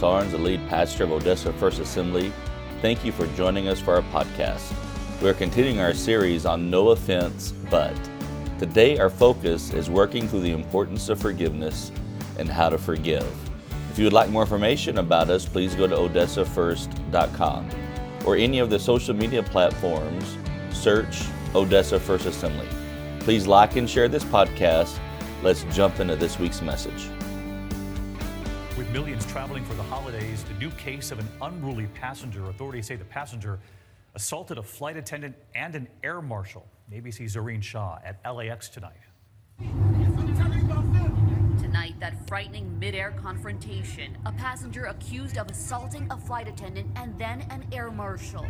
Starnes, the lead pastor of Odessa First Assembly. Thank you for joining us for our podcast. We're continuing our series on No Offense But. Today, our focus is working through the importance of forgiveness and how to forgive. If you would like more information about us, please go to odessafirst.com or any of the social media platforms. Search Odessa First Assembly. Please like and share this podcast. Let's jump into this week's message. With millions traveling for the holidays, the new case of an unruly passenger. Authorities say the passenger assaulted a flight attendant and an air marshal. ABC's Zohreen Shah at LAX tonight. Tonight, that frightening mid-air confrontation. A passenger accused of assaulting a flight attendant and then an air marshal.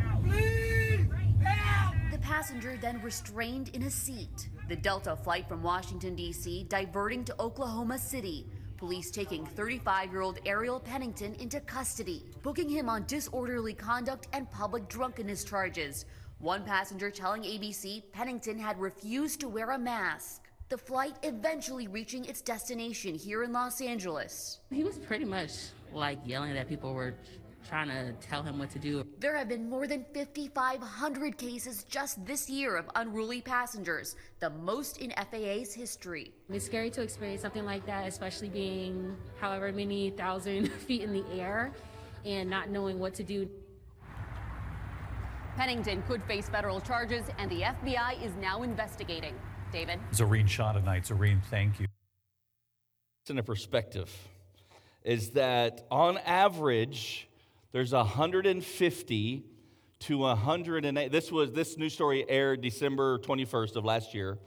The passenger then restrained in a seat. The Delta flight from Washington, D.C., diverting to Oklahoma City. Police taking 35 year old Ariel Pennington into custody, booking him on disorderly conduct and public drunkenness charges. One passenger telling ABC Pennington had refused to wear a mask. The flight eventually reaching its destination here in Los Angeles. He was pretty much like yelling that people were trying to tell him what to do. There have been more than 5,500 cases just this year of unruly passengers, the most in FAA's history. It's scary to experience something like that, especially being however many thousand feet in the air and not knowing what to do. Pennington could face federal charges, and the FBI is now investigating. David? Zohreen Shah tonight. Zohreen, thank you. It's In a perspective, is that on average, there's 150 to 108. This was this news story aired December 21st of last year.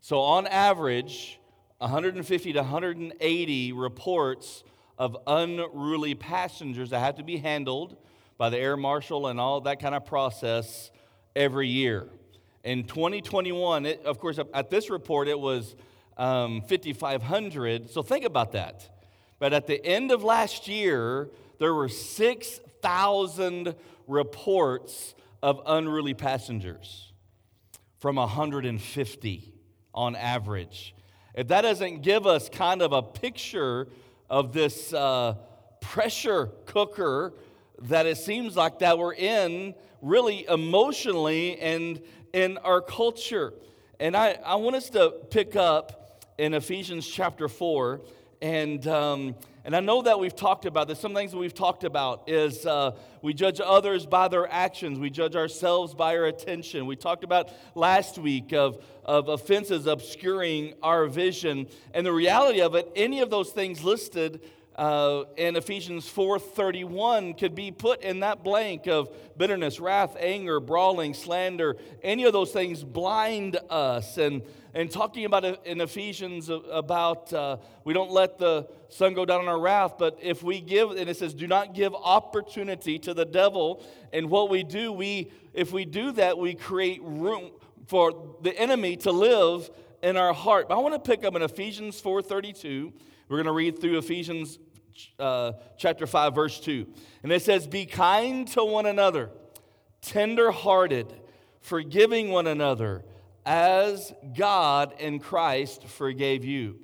So on average, 150 to 180 reports of unruly passengers that have to be handled by the air marshal and all that kind of process every year. In 2021, it, of course, at this report, it was um, 5,500. So think about that. But at the end of last year, there were 6,000 reports of unruly passengers from 150 on average. If that doesn't give us kind of a picture of this uh, pressure cooker that it seems like that we're in really emotionally and in our culture. And I, I want us to pick up in Ephesians chapter 4. And, um, and I know that we've talked about this. Some things that we've talked about is uh, we judge others by their actions, we judge ourselves by our attention. We talked about last week of, of offenses obscuring our vision. And the reality of it, any of those things listed uh, in Ephesians 4:31 could be put in that blank of bitterness, wrath, anger, brawling, slander. Any of those things blind us. And and talking about in Ephesians about uh, we don't let the sun go down on our wrath, but if we give, and it says, do not give opportunity to the devil. And what we do, we if we do that, we create room for the enemy to live in our heart. But I want to pick up in Ephesians 4:32. We're going to read through Ephesians uh, chapter 5, verse 2. And it says, Be kind to one another, tender hearted, forgiving one another, as God in Christ forgave you.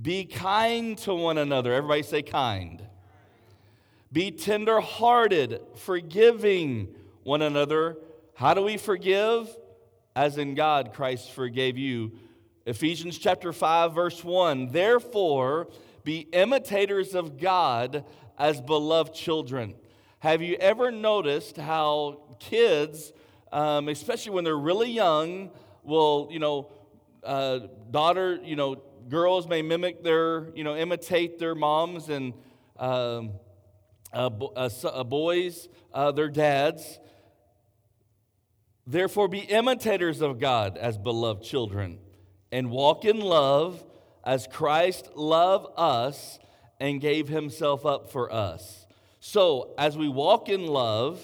Be kind to one another. Everybody say kind. Be tender hearted, forgiving one another. How do we forgive? As in God, Christ forgave you. Ephesians chapter 5, verse 1. Therefore, be imitators of God as beloved children. Have you ever noticed how kids, um, especially when they're really young, will, you know, uh, daughter, you know, girls may mimic their, you know, imitate their moms and um, uh, uh, uh, boys, uh, their dads. Therefore, be imitators of God as beloved children and walk in love as Christ loved us and gave himself up for us. So, as we walk in love,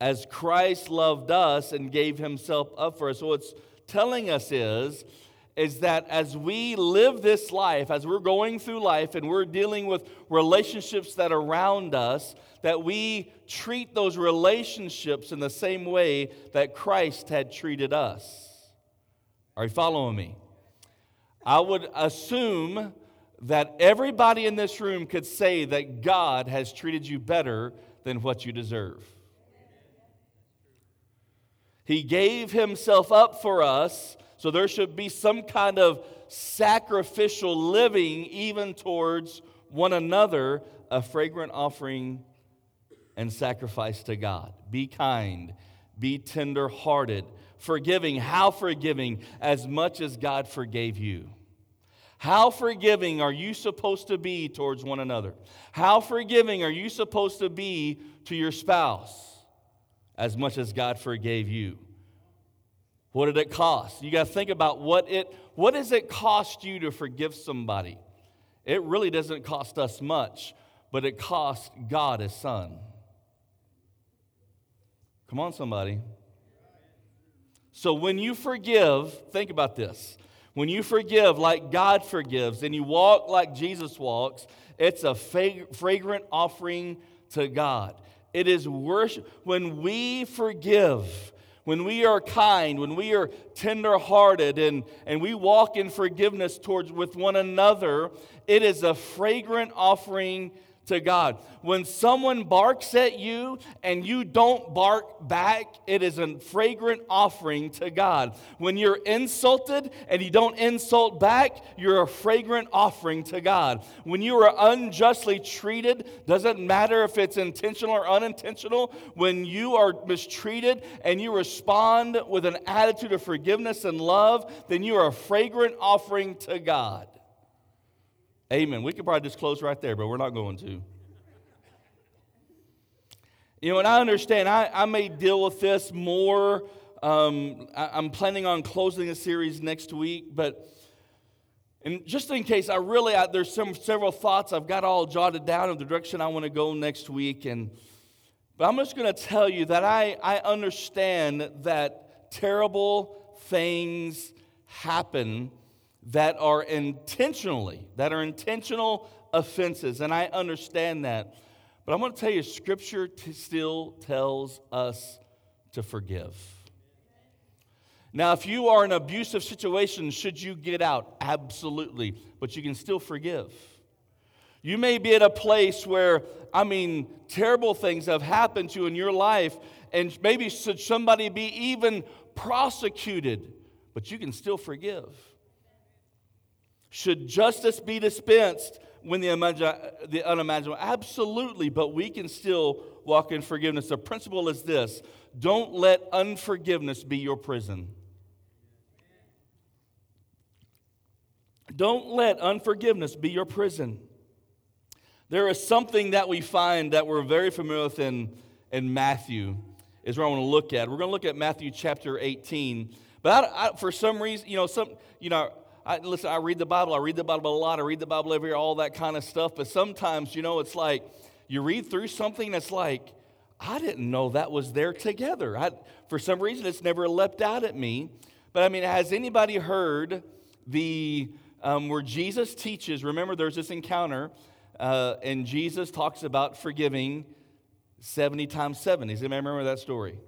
as Christ loved us and gave himself up for us, so what's telling us is, is that as we live this life, as we're going through life and we're dealing with relationships that are around us, that we treat those relationships in the same way that Christ had treated us. Are you following me? I would assume that everybody in this room could say that God has treated you better than what you deserve. He gave himself up for us, so there should be some kind of sacrificial living, even towards one another, a fragrant offering and sacrifice to God. Be kind, be tender hearted, forgiving. How forgiving? As much as God forgave you. How forgiving are you supposed to be towards one another? How forgiving are you supposed to be to your spouse? As much as God forgave you. What did it cost? You got to think about what it what does it cost you to forgive somebody? It really doesn't cost us much, but it cost God his son. Come on somebody. So when you forgive, think about this. When you forgive like God forgives and you walk like Jesus walks, it's a fragrant offering to God. It is worship. When we forgive, when we are kind, when we are tenderhearted, and, and we walk in forgiveness towards with one another, it is a fragrant offering to God. When someone barks at you and you don't bark back, it is a fragrant offering to God. When you're insulted and you don't insult back, you're a fragrant offering to God. When you are unjustly treated, doesn't matter if it's intentional or unintentional, when you are mistreated and you respond with an attitude of forgiveness and love, then you are a fragrant offering to God. Amen. We could probably just close right there, but we're not going to. You know, and I understand I, I may deal with this more. Um, I, am planning on closing a series next week, but and just in case, I really I, there's some several thoughts I've got all jotted down of the direction I want to go next week, and but I'm just going to tell you that I I understand that terrible things happen that are intentionally, that are intentional offenses. And I understand that. But I'm going to tell you, Scripture t- still tells us to forgive. Now, if you are in an abusive situation, should you get out? Absolutely. But you can still forgive. You may be at a place where, I mean, terrible things have happened to you in your life, and maybe should somebody be even prosecuted, but you can still forgive. Should justice be dispensed when the, the unimaginable? Absolutely, but we can still walk in forgiveness. The principle is this don't let unforgiveness be your prison. Don't let unforgiveness be your prison. There is something that we find that we're very familiar with in, in Matthew, is where I want to look at. We're going to look at Matthew chapter 18. But I, I, for some reason, you know, some, you know, I, listen, I read the Bible. I read the Bible a lot. I read the Bible every year, all that kind of stuff. But sometimes, you know, it's like you read through something that's like, I didn't know that was there together. I, for some reason, it's never leapt out at me. But I mean, has anybody heard the um, where Jesus teaches? Remember, there's this encounter, uh, and Jesus talks about forgiving 70 times 7. Does anybody remember that story?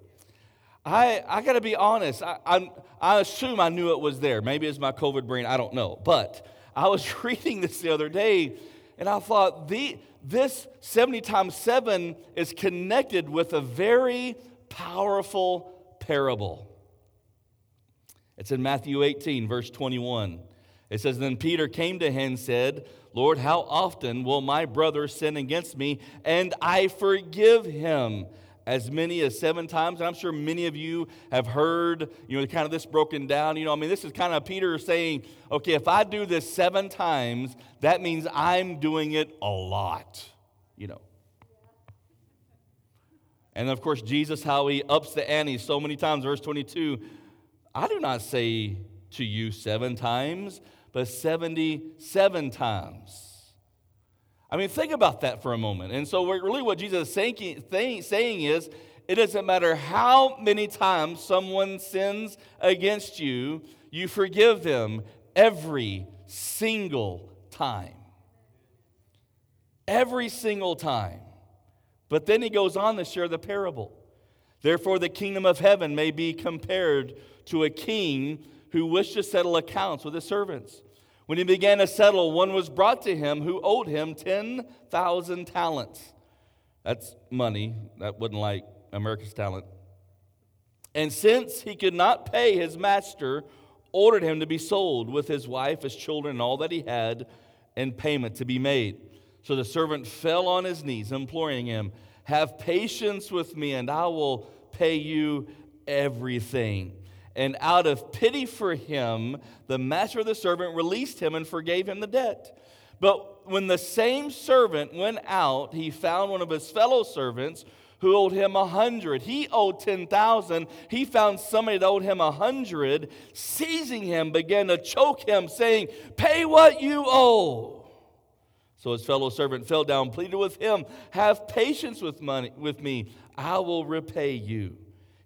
I, I got to be honest. I, I, I assume I knew it was there. Maybe it's my COVID brain. I don't know. But I was reading this the other day and I thought the, this 70 times 7 is connected with a very powerful parable. It's in Matthew 18, verse 21. It says, Then Peter came to him and said, Lord, how often will my brother sin against me and I forgive him? As many as seven times. And I'm sure many of you have heard, you know, kind of this broken down. You know, I mean, this is kind of Peter saying, okay, if I do this seven times, that means I'm doing it a lot, you know. And of course, Jesus, how he ups the ante so many times. Verse 22 I do not say to you seven times, but 77 times. I mean, think about that for a moment. And so, really, what Jesus is saying, saying is, it doesn't matter how many times someone sins against you, you forgive them every single time. Every single time. But then he goes on to share the parable. Therefore, the kingdom of heaven may be compared to a king who wished to settle accounts with his servants. When he began to settle, one was brought to him who owed him 10,000 talents. That's money. That wasn't like America's talent. And since he could not pay, his master ordered him to be sold with his wife, his children, and all that he had, and payment to be made. So the servant fell on his knees, imploring him, Have patience with me, and I will pay you everything. And out of pity for him, the master of the servant released him and forgave him the debt. But when the same servant went out, he found one of his fellow servants who owed him a hundred. He owed 10,000. He found somebody that owed him a hundred, seizing him, began to choke him, saying, Pay what you owe. So his fellow servant fell down, pleaded with him, Have patience with, money, with me, I will repay you.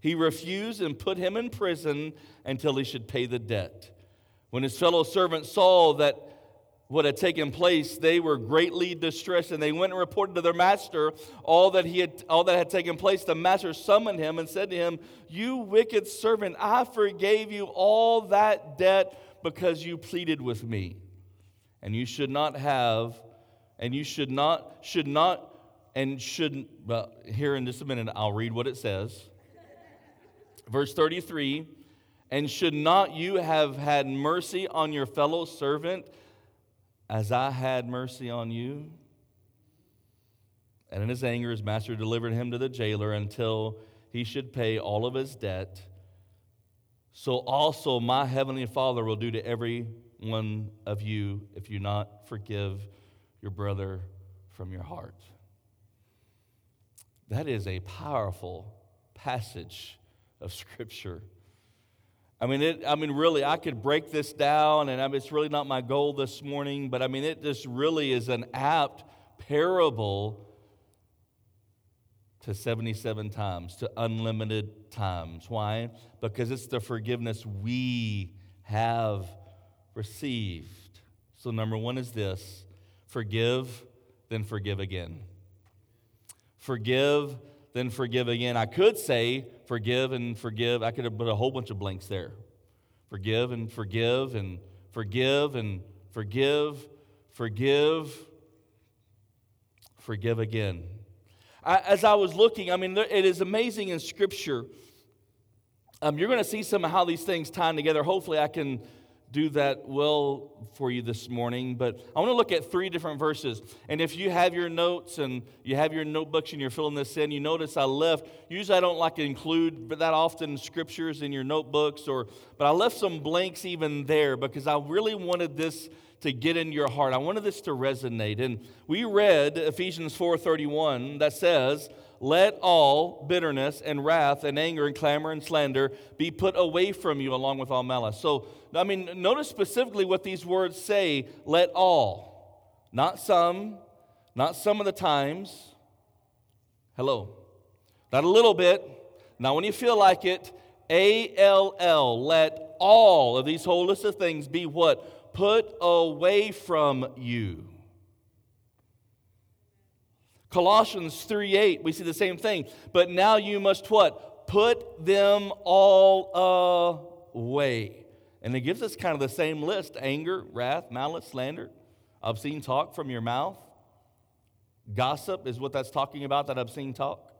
He refused and put him in prison until he should pay the debt. When his fellow servants saw that what had taken place, they were greatly distressed, and they went and reported to their master all that he had all that had taken place. The master summoned him and said to him, "You wicked servant, I forgave you all that debt because you pleaded with me, and you should not have, and you should not should not and shouldn't." Well, here in just a minute, I'll read what it says. Verse thirty-three, and should not you have had mercy on your fellow servant? as I had mercy on you. And in his anger, his master delivered him to the jailer until he should pay all of his debt. So also my heavenly Father will do to every one of you if you not forgive your brother from your heart. That is a powerful passage of Scripture. I mean, it, I mean, really, I could break this down, and I mean, it's really not my goal this morning, but I mean, it just really is an apt parable to 77 times, to unlimited times. Why? Because it's the forgiveness we have received. So, number one is this forgive, then forgive again. Forgive, then forgive again. I could say forgive and forgive. I could have put a whole bunch of blanks there. Forgive and forgive and forgive and forgive, forgive, forgive again. I, as I was looking, I mean, it is amazing in Scripture. Um, you're going to see some of how these things tie together. Hopefully, I can do that well for you this morning, but I want to look at three different verses. And if you have your notes and you have your notebooks and you're filling this in, you notice I left. Usually I don't like to include that often scriptures in your notebooks, or but I left some blanks even there because I really wanted this to get in your heart. I wanted this to resonate. And we read Ephesians 4:31 that says, let all bitterness and wrath and anger and clamor and slander be put away from you along with all malice. So, I mean, notice specifically what these words say let all, not some, not some of the times. Hello. Not a little bit, not when you feel like it. A L L, let all of these whole list of things be what? Put away from you. Colossians 3 8, we see the same thing. But now you must what? Put them all away. And it gives us kind of the same list anger, wrath, malice, slander, obscene talk from your mouth. Gossip is what that's talking about, that obscene talk.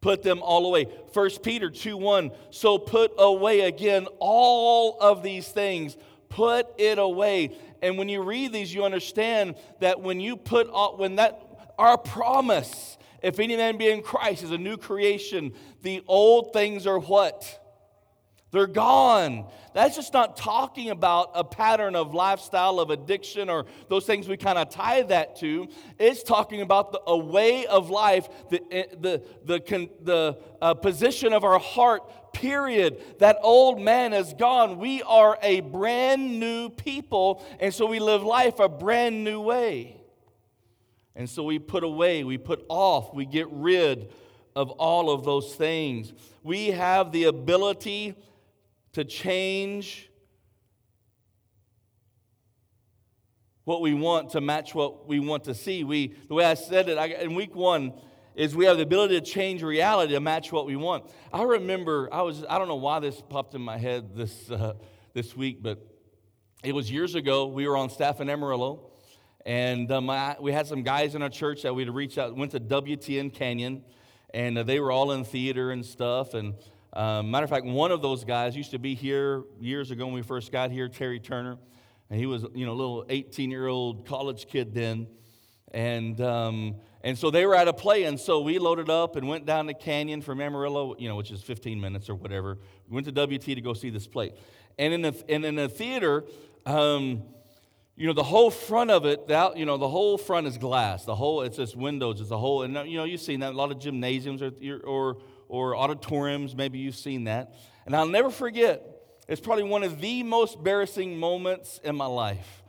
Put them all away. 1 Peter 2 1. So put away again all of these things. Put it away. And when you read these, you understand that when you put all, when that our promise. If any man be in Christ is a new creation, the old things are what? They're gone. That's just not talking about a pattern of lifestyle, of addiction, or those things we kind of tie that to. It's talking about the, a way of life, the, eh, the, the, the uh, position of our heart, period. That old man is gone. We are a brand new people, and so we live life a brand new way. And so we put away, we put off, we get rid of all of those things. We have the ability to change what we want to match what we want to see. We, the way I said it I, in week one is we have the ability to change reality to match what we want. I remember I was I don't know why this popped in my head this uh, this week, but it was years ago. We were on staff in Amarillo, and um, I, we had some guys in our church that we'd reached out, went to WTN Canyon, and uh, they were all in theater and stuff. And um, matter of fact, one of those guys used to be here years ago when we first got here, Terry Turner, and he was you know a little 18 year old college kid then, and. Um, and so they were at a play, and so we loaded up and went down the canyon from Amarillo, you know, which is 15 minutes or whatever. We went to WT to go see this play. And in the, and in the theater, um, you know, the whole front of it, that, you know, the whole front is glass. The whole, it's just windows, it's a whole, and you know, you've seen that, a lot of gymnasiums or, or, or auditoriums, maybe you've seen that. And I'll never forget, it's probably one of the most embarrassing moments in my life.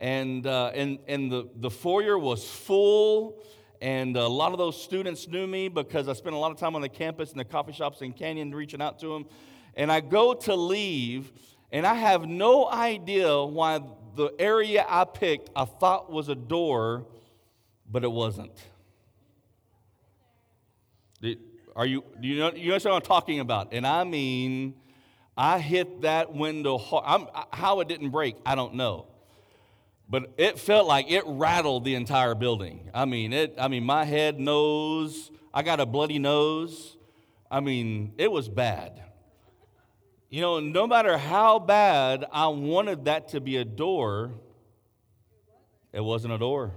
And, uh, and, and the, the foyer was full and a lot of those students knew me because I spent a lot of time on the campus and the coffee shops in Canyon reaching out to them. And I go to leave, and I have no idea why the area I picked I thought was a door, but it wasn't. Are you, do you know, you understand what I'm talking about? And I mean, I hit that window hard. How it didn't break, I don't know but it felt like it rattled the entire building. I mean, it, I mean, my head, nose, I got a bloody nose. I mean, it was bad. You know, no matter how bad I wanted that to be a door, it wasn't a door.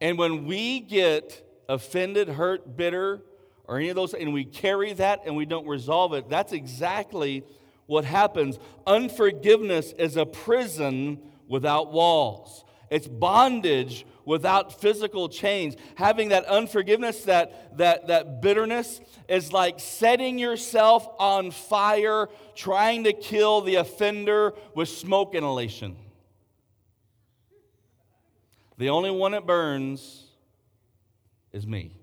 And when we get offended, hurt, bitter, or any of those, and we carry that and we don't resolve it, that's exactly what happens. Unforgiveness is a prison without walls. It's bondage without physical change. Having that unforgiveness, that, that, that bitterness, is like setting yourself on fire, trying to kill the offender with smoke inhalation. The only one that burns is me.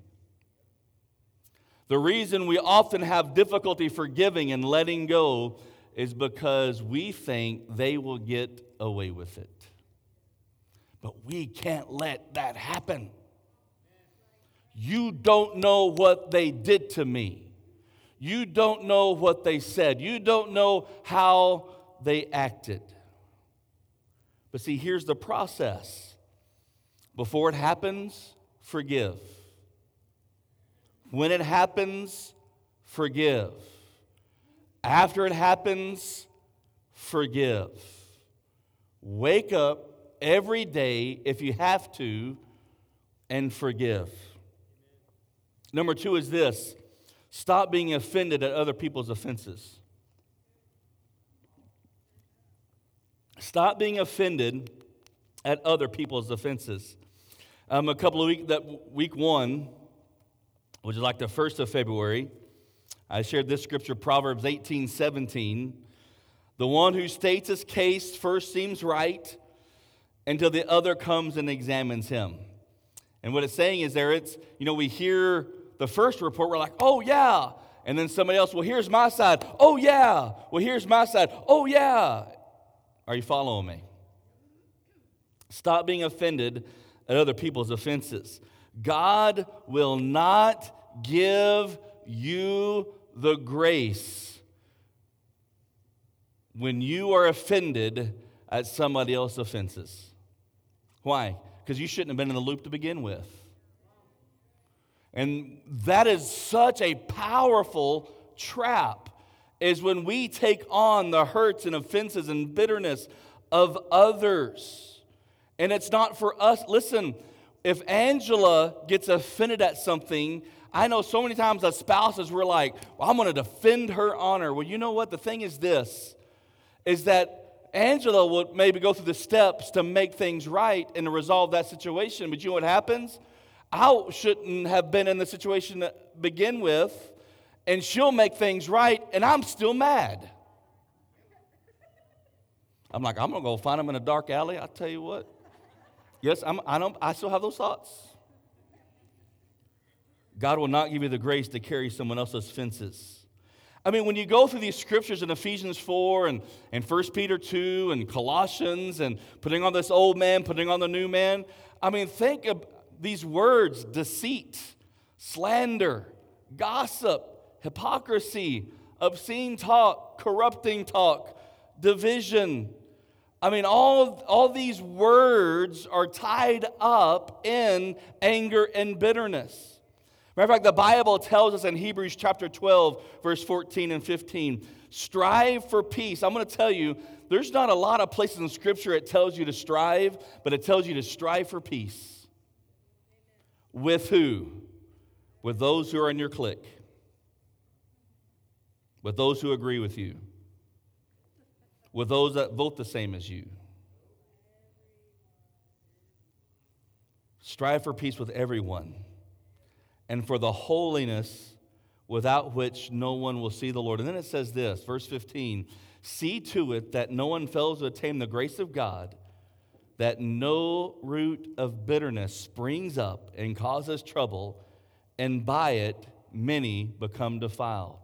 The reason we often have difficulty forgiving and letting go is because we think they will get away with it. But we can't let that happen. You don't know what they did to me. You don't know what they said. You don't know how they acted. But see, here's the process before it happens, forgive. When it happens, forgive. After it happens, forgive. Wake up every day, if you have to, and forgive. Number two is this stop being offended at other people's offenses. Stop being offended at other people's offenses. Um, a couple of weeks, that week one, which is like the first of February, I shared this scripture, Proverbs 18 17. The one who states his case first seems right until the other comes and examines him. And what it's saying is there, it's, you know, we hear the first report, we're like, oh, yeah. And then somebody else, well, here's my side. Oh, yeah. Well, here's my side. Oh, yeah. Are you following me? Stop being offended at other people's offenses. God will not give you the grace when you are offended at somebody else's offenses. Why? Because you shouldn't have been in the loop to begin with. And that is such a powerful trap is when we take on the hurts and offenses and bitterness of others. And it's not for us. Listen, if Angela gets offended at something, I know so many times as spouses we're like, well, I'm going to defend her honor. Well, you know what? The thing is this is that Angela would maybe go through the steps to make things right and to resolve that situation. But you know what happens? I shouldn't have been in the situation to begin with, and she'll make things right, and I'm still mad. I'm like, I'm gonna go find him in a dark alley. I tell you what. Yes, I'm, I, don't, I still have those thoughts. God will not give you the grace to carry someone else's fences. I mean, when you go through these scriptures in Ephesians 4 and, and 1 Peter 2 and Colossians and putting on this old man, putting on the new man, I mean, think of these words deceit, slander, gossip, hypocrisy, obscene talk, corrupting talk, division. I mean, all, all these words are tied up in anger and bitterness. Matter of fact, the Bible tells us in Hebrews chapter 12, verse 14 and 15, strive for peace. I'm going to tell you, there's not a lot of places in Scripture it tells you to strive, but it tells you to strive for peace. With who? With those who are in your clique, with those who agree with you with those that vote the same as you. Strive for peace with everyone and for the holiness without which no one will see the Lord. And then it says this, verse 15 See to it that no one fails to attain the grace of God, that no root of bitterness springs up and causes trouble, and by it many become defiled.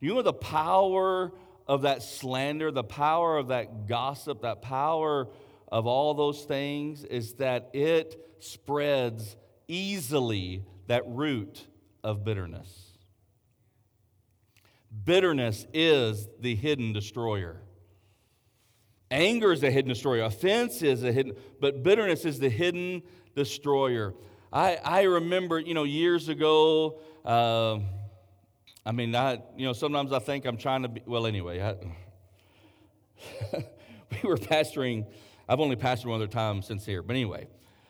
You know the power of that slander, the power of that gossip, that power of all those things is that it spreads easily that root of bitterness. Bitterness is the hidden destroyer. Anger is a hidden destroyer. Offense is a hidden, but bitterness is the hidden destroyer. I, I remember, you know, years ago, uh, I mean, I, you know, sometimes I think I'm trying to be, well, anyway, I, we were pastoring, I've only pastored one other time since here, but anyway.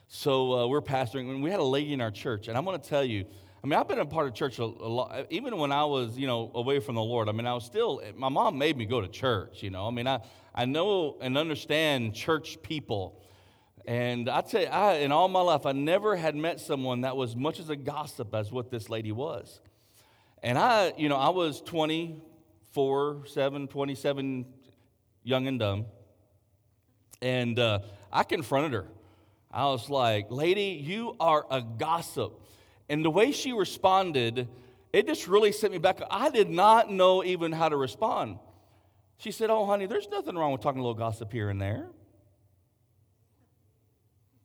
So uh, we're pastoring, and we had a lady in our church, and I'm going to tell you, I mean, I've been a part of church a, a lot, even when I was, you know, away from the Lord. I mean, I was still, my mom made me go to church, you know. I mean, I, I know and understand church people. And I tell you, I, in all my life, I never had met someone that was much as a gossip as what this lady was. And I, you know, I was 24, 7, 27, young and dumb. And uh, I confronted her. I was like, Lady, you are a gossip. And the way she responded, it just really sent me back. I did not know even how to respond. She said, Oh, honey, there's nothing wrong with talking a little gossip here and there.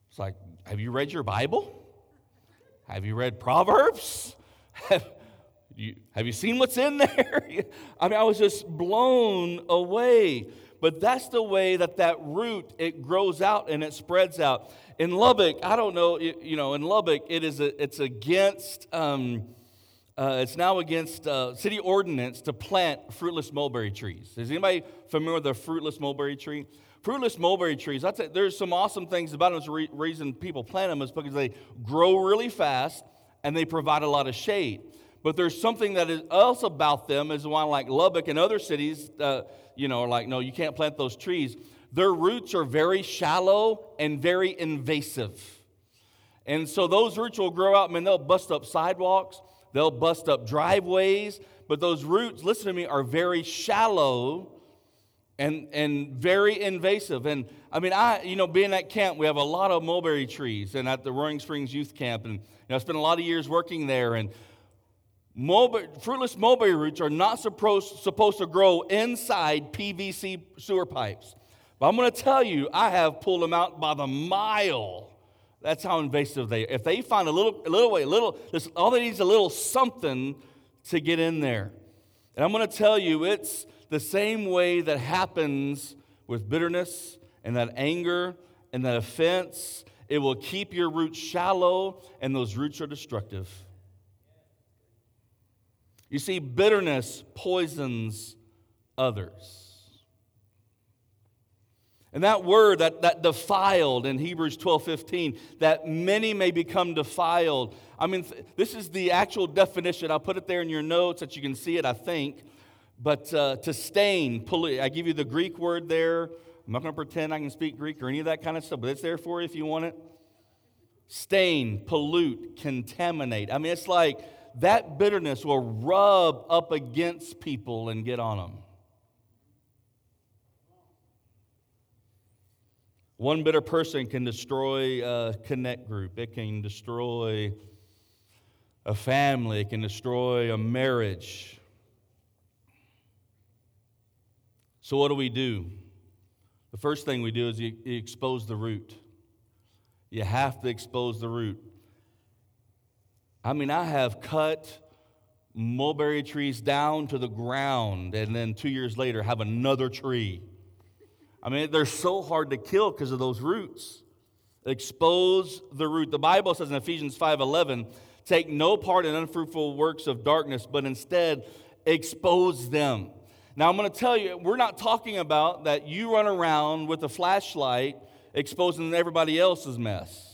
It's like, Have you read your Bible? Have you read Proverbs? You, have you seen what's in there? I mean, I was just blown away. But that's the way that that root it grows out and it spreads out. In Lubbock, I don't know, you know, in Lubbock, it is a, it's against. Um, uh, it's now against uh, city ordinance to plant fruitless mulberry trees. Is anybody familiar with the fruitless mulberry tree? Fruitless mulberry trees, that's it. there's some awesome things about them. The re- reason people plant them is because they grow really fast and they provide a lot of shade. But there's something that is else about them is why, like Lubbock and other cities, uh, you know, are like, no, you can't plant those trees. Their roots are very shallow and very invasive. And so those roots will grow out, I mean, they'll bust up sidewalks, they'll bust up driveways, but those roots, listen to me, are very shallow and, and very invasive. And I mean, I, you know, being at camp, we have a lot of mulberry trees and at the Roaring Springs Youth Camp. And you know, I spent a lot of years working there. And Mulberry, fruitless mulberry roots are not supposed, supposed to grow inside PVC sewer pipes. But I'm going to tell you, I have pulled them out by the mile. That's how invasive they are. If they find a little, a little way, a little, all they need is a little something to get in there. And I'm going to tell you, it's the same way that happens with bitterness and that anger and that offense. It will keep your roots shallow, and those roots are destructive. You see, bitterness poisons others. And that word, that, that defiled in Hebrews 12 15, that many may become defiled. I mean, this is the actual definition. I'll put it there in your notes that you can see it, I think. But uh, to stain, pollute, I give you the Greek word there. I'm not going to pretend I can speak Greek or any of that kind of stuff, but it's there for you if you want it. Stain, pollute, contaminate. I mean, it's like that bitterness will rub up against people and get on them. One bitter person can destroy a connect group, it can destroy a family, it can destroy a marriage. So, what do we do? The first thing we do is you, you expose the root. You have to expose the root. I mean, I have cut mulberry trees down to the ground and then two years later have another tree. I mean, they're so hard to kill because of those roots. Expose the root. The Bible says in Ephesians 5:11, take no part in unfruitful works of darkness, but instead expose them. Now, I'm going to tell you, we're not talking about that you run around with a flashlight exposing everybody else's mess.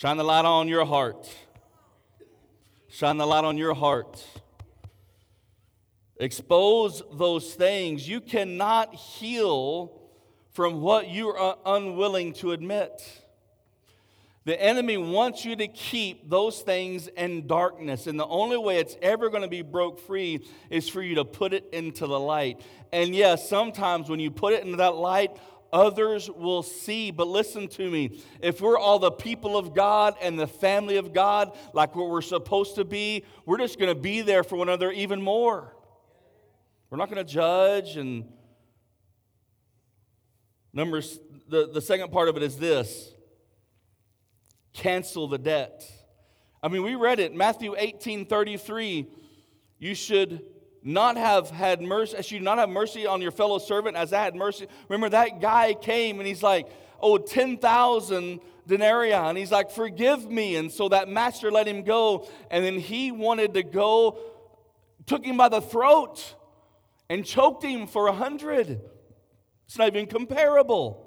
Shine the light on your heart. Shine the light on your heart. Expose those things. You cannot heal from what you are unwilling to admit. The enemy wants you to keep those things in darkness. And the only way it's ever going to be broke free is for you to put it into the light. And yes, sometimes when you put it into that light, others will see. But listen to me if we're all the people of God and the family of God, like what we're supposed to be, we're just going to be there for one another even more. We're not going to judge and numbers the, the second part of it is this cancel the debt. I mean, we read it, Matthew 18 33. You should not have had mercy, as you not have mercy on your fellow servant as I had mercy. Remember, that guy came and he's like, oh, 10,000 denarii. And he's like, forgive me. And so that master let him go. And then he wanted to go, took him by the throat and choked him for a hundred. It's not even comparable.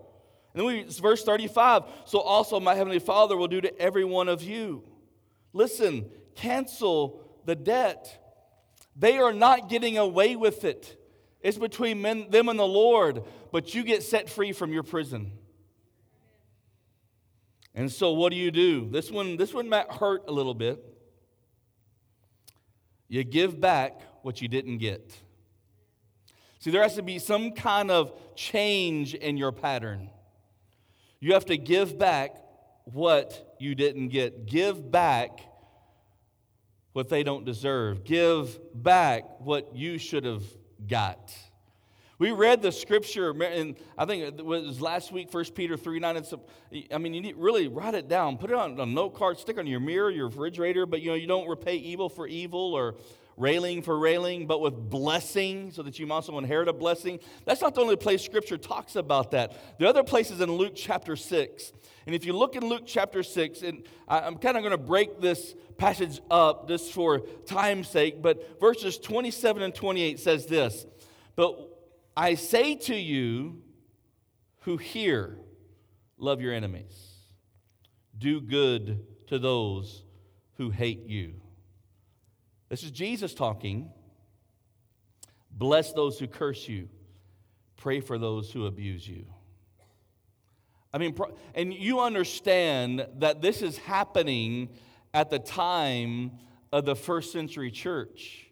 And then we, it's verse 35. So also my heavenly Father will do to every one of you. Listen, cancel the debt. They are not getting away with it. It's between men, them and the Lord, but you get set free from your prison. And so what do you do? This one, this one might hurt a little bit. You give back what you didn't get. See, there has to be some kind of change in your pattern. You have to give back what you didn't get. Give back what they don't deserve. Give back what you should have got. We read the scripture, and I think it was last week, 1 Peter 3 9. It's, I mean, you need really write it down, put it on a note card, stick on your mirror, your refrigerator, but you know, you don't repay evil for evil or railing for railing, but with blessing, so that you also inherit a blessing. That's not the only place Scripture talks about that. The other place is in Luke chapter 6. And if you look in Luke chapter 6, and I'm kind of going to break this passage up just for time's sake, but verses 27 and 28 says this But I say to you who hear, love your enemies, do good to those who hate you. This is Jesus talking. Bless those who curse you, pray for those who abuse you. I mean, and you understand that this is happening at the time of the first century church.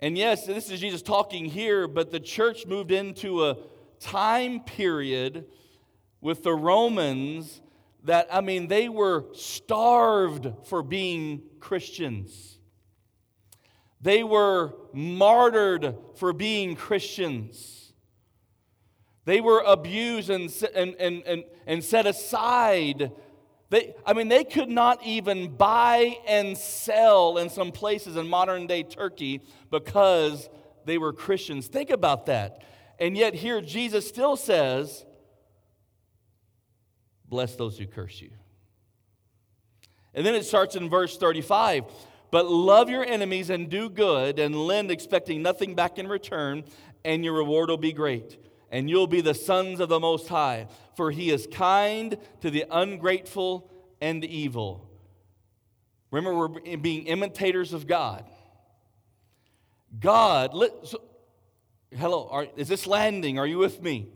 And yes, this is Jesus talking here, but the church moved into a time period with the Romans that, I mean, they were starved for being Christians. They were martyred for being Christians. They were abused and, and, and, and, and set aside. They, I mean, they could not even buy and sell in some places in modern day Turkey because they were Christians. Think about that. And yet, here Jesus still says, Bless those who curse you. And then it starts in verse 35 but love your enemies and do good and lend, expecting nothing back in return, and your reward will be great. And you'll be the sons of the Most High, for he is kind to the ungrateful and evil. Remember, we're being imitators of God. God, let, so, hello, are, is this landing? Are you with me?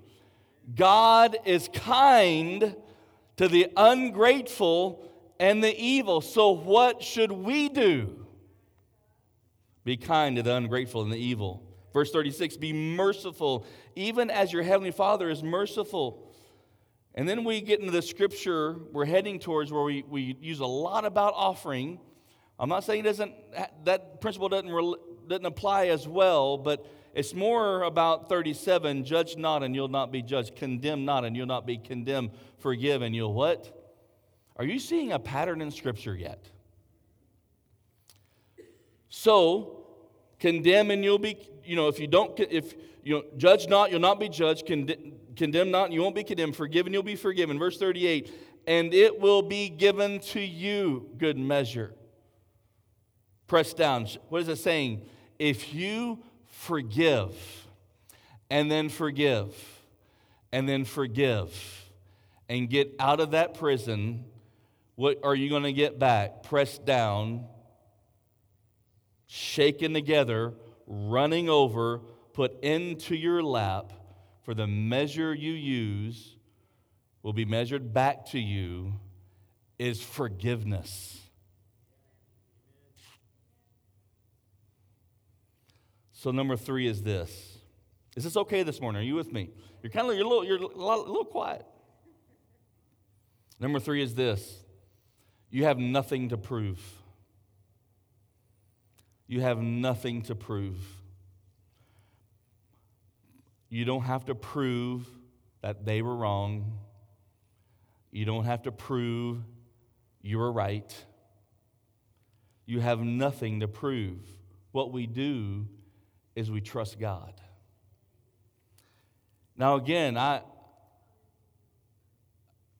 God is kind to the ungrateful and the evil. So, what should we do? Be kind to the ungrateful and the evil. Verse 36 Be merciful, even as your heavenly Father is merciful. And then we get into the scripture we're heading towards where we, we use a lot about offering. I'm not saying doesn't, that principle doesn't, doesn't apply as well, but it's more about 37 judge not and you'll not be judged, condemn not and you'll not be condemned, forgive and you'll what? Are you seeing a pattern in Scripture yet? So, condemn and you'll be you know, if you don't, if you know, judge not, you'll not be judged. Condemn, condemn not, and you won't be condemned. Forgiven, you'll be forgiven. Verse 38 and it will be given to you, good measure. Press down. What is it saying? If you forgive, and then forgive, and then forgive, and get out of that prison, what are you going to get back? Pressed down, shaken together, running over, put into your lap, for the measure you use will be measured back to you is forgiveness. So number three is this. Is this okay this morning? Are you with me? You're kind of you're a little you're a little, quiet. Number three is this. You have nothing to prove. You have nothing to prove. You don't have to prove that they were wrong. You don't have to prove you were right. You have nothing to prove. What we do is we trust God. Now, again, I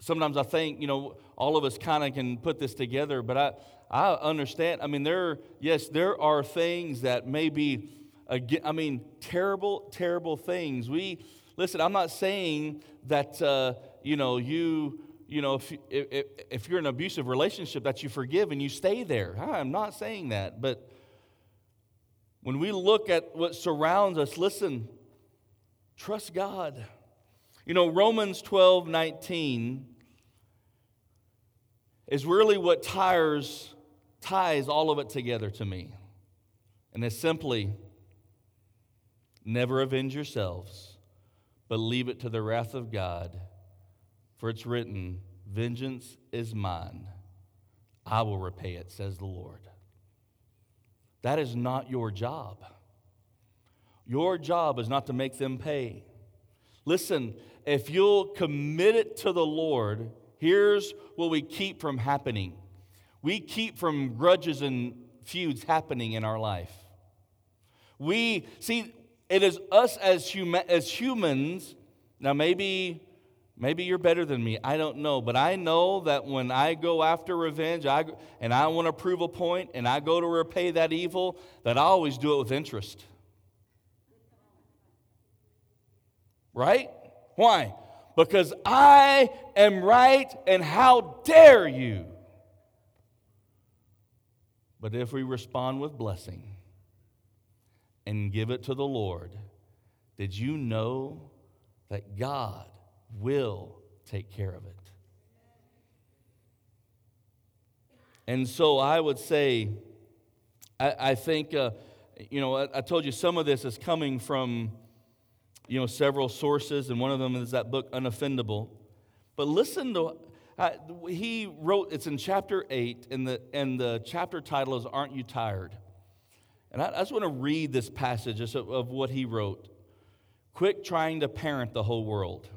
sometimes I think, you know, all of us kind of can put this together, but I, I understand. I mean, there, yes, there are things that may be, I mean, terrible, terrible things. We, listen, I'm not saying that, uh, you know, you, you know, if, if, if you're in an abusive relationship, that you forgive and you stay there. I'm not saying that. But when we look at what surrounds us, listen, trust God. You know, Romans 12 19 is really what tires, ties all of it together to me. And it's simply never avenge yourselves, but leave it to the wrath of God. For it's written, Vengeance is mine. I will repay it, says the Lord. That is not your job. Your job is not to make them pay. Listen, if you'll commit it to the Lord, here's what we keep from happening we keep from grudges and feuds happening in our life. We see it is us as, huma- as humans. Now, maybe Maybe you're better than me. I don't know. But I know that when I go after revenge I, and I want to prove a point and I go to repay that evil, that I always do it with interest. Right? Why? Because I am right and how dare you? But if we respond with blessing and give it to the Lord, did you know that God will take care of it. And so I would say, I, I think, uh, you know, I, I, told you some of this is coming from, you know, several sources, and one of them is that book, Unoffendable. But listen to, uh, he wrote, it's in chapter 8, and the, and the chapter title is Aren't You Tired? And I, I just want to read this passage of, of what he wrote. Quit trying to parent the whole world.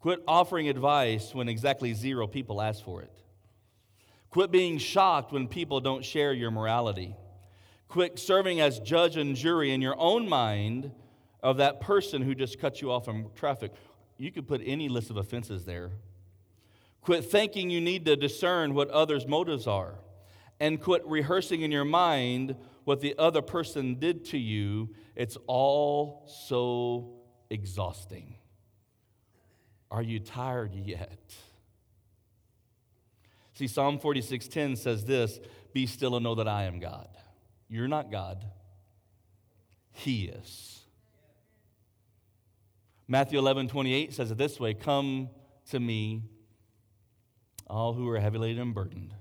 Quit offering advice when exactly zero people ask for it. Quit being shocked when people don't share your morality. Quit serving as judge and jury in your own mind of that person who just cut you off in traffic. You could put any list of offenses there. Quit thinking you need to discern what others' motives are. And quit rehearsing in your mind what the other person did to you. It's all so exhausting. Are you tired yet? See, Psalm 46:10 says this, "Be still and know that I am God." You're not God. He is. Matthew 11, 28 says it this way Come to me, all who are heavy laden and burdened,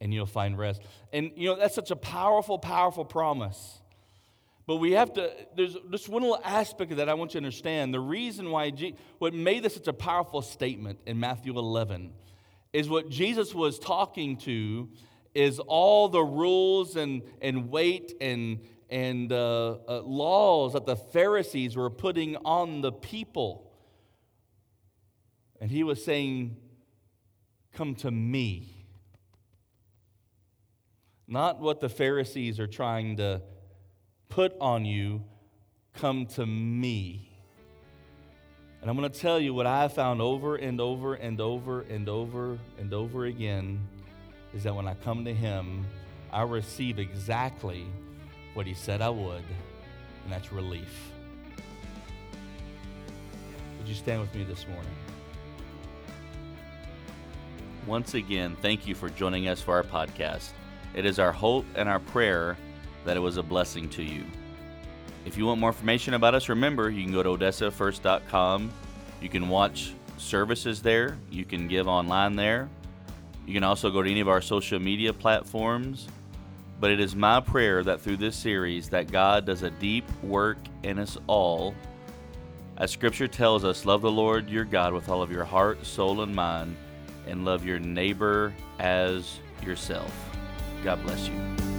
and you'll find rest. And you know, that's such a powerful, powerful promise. But we have to, there's just one little aspect of that I want you to understand. The reason why, G, what made this such a powerful statement in Matthew 11 is what Jesus was talking to is all the rules and, and weight and, and uh, uh, laws that the Pharisees were putting on the people. And he was saying, Come to me. Not what the Pharisees are trying to put on you, come to me. And I'm going to tell you what I found over and over and over and over and over again is that when I come to Him, I receive exactly what He said I would, and that's relief. Would you stand with me this morning? Once again, thank you for joining us for our podcast. It is our hope and our prayer that it was a blessing to you. If you want more information about us, remember you can go to odessafirst.com. You can watch services there. You can give online there. You can also go to any of our social media platforms. But it is my prayer that through this series that God does a deep work in us all. As scripture tells us, love the Lord your God with all of your heart, soul, and mind, and love your neighbor as yourself. God bless you.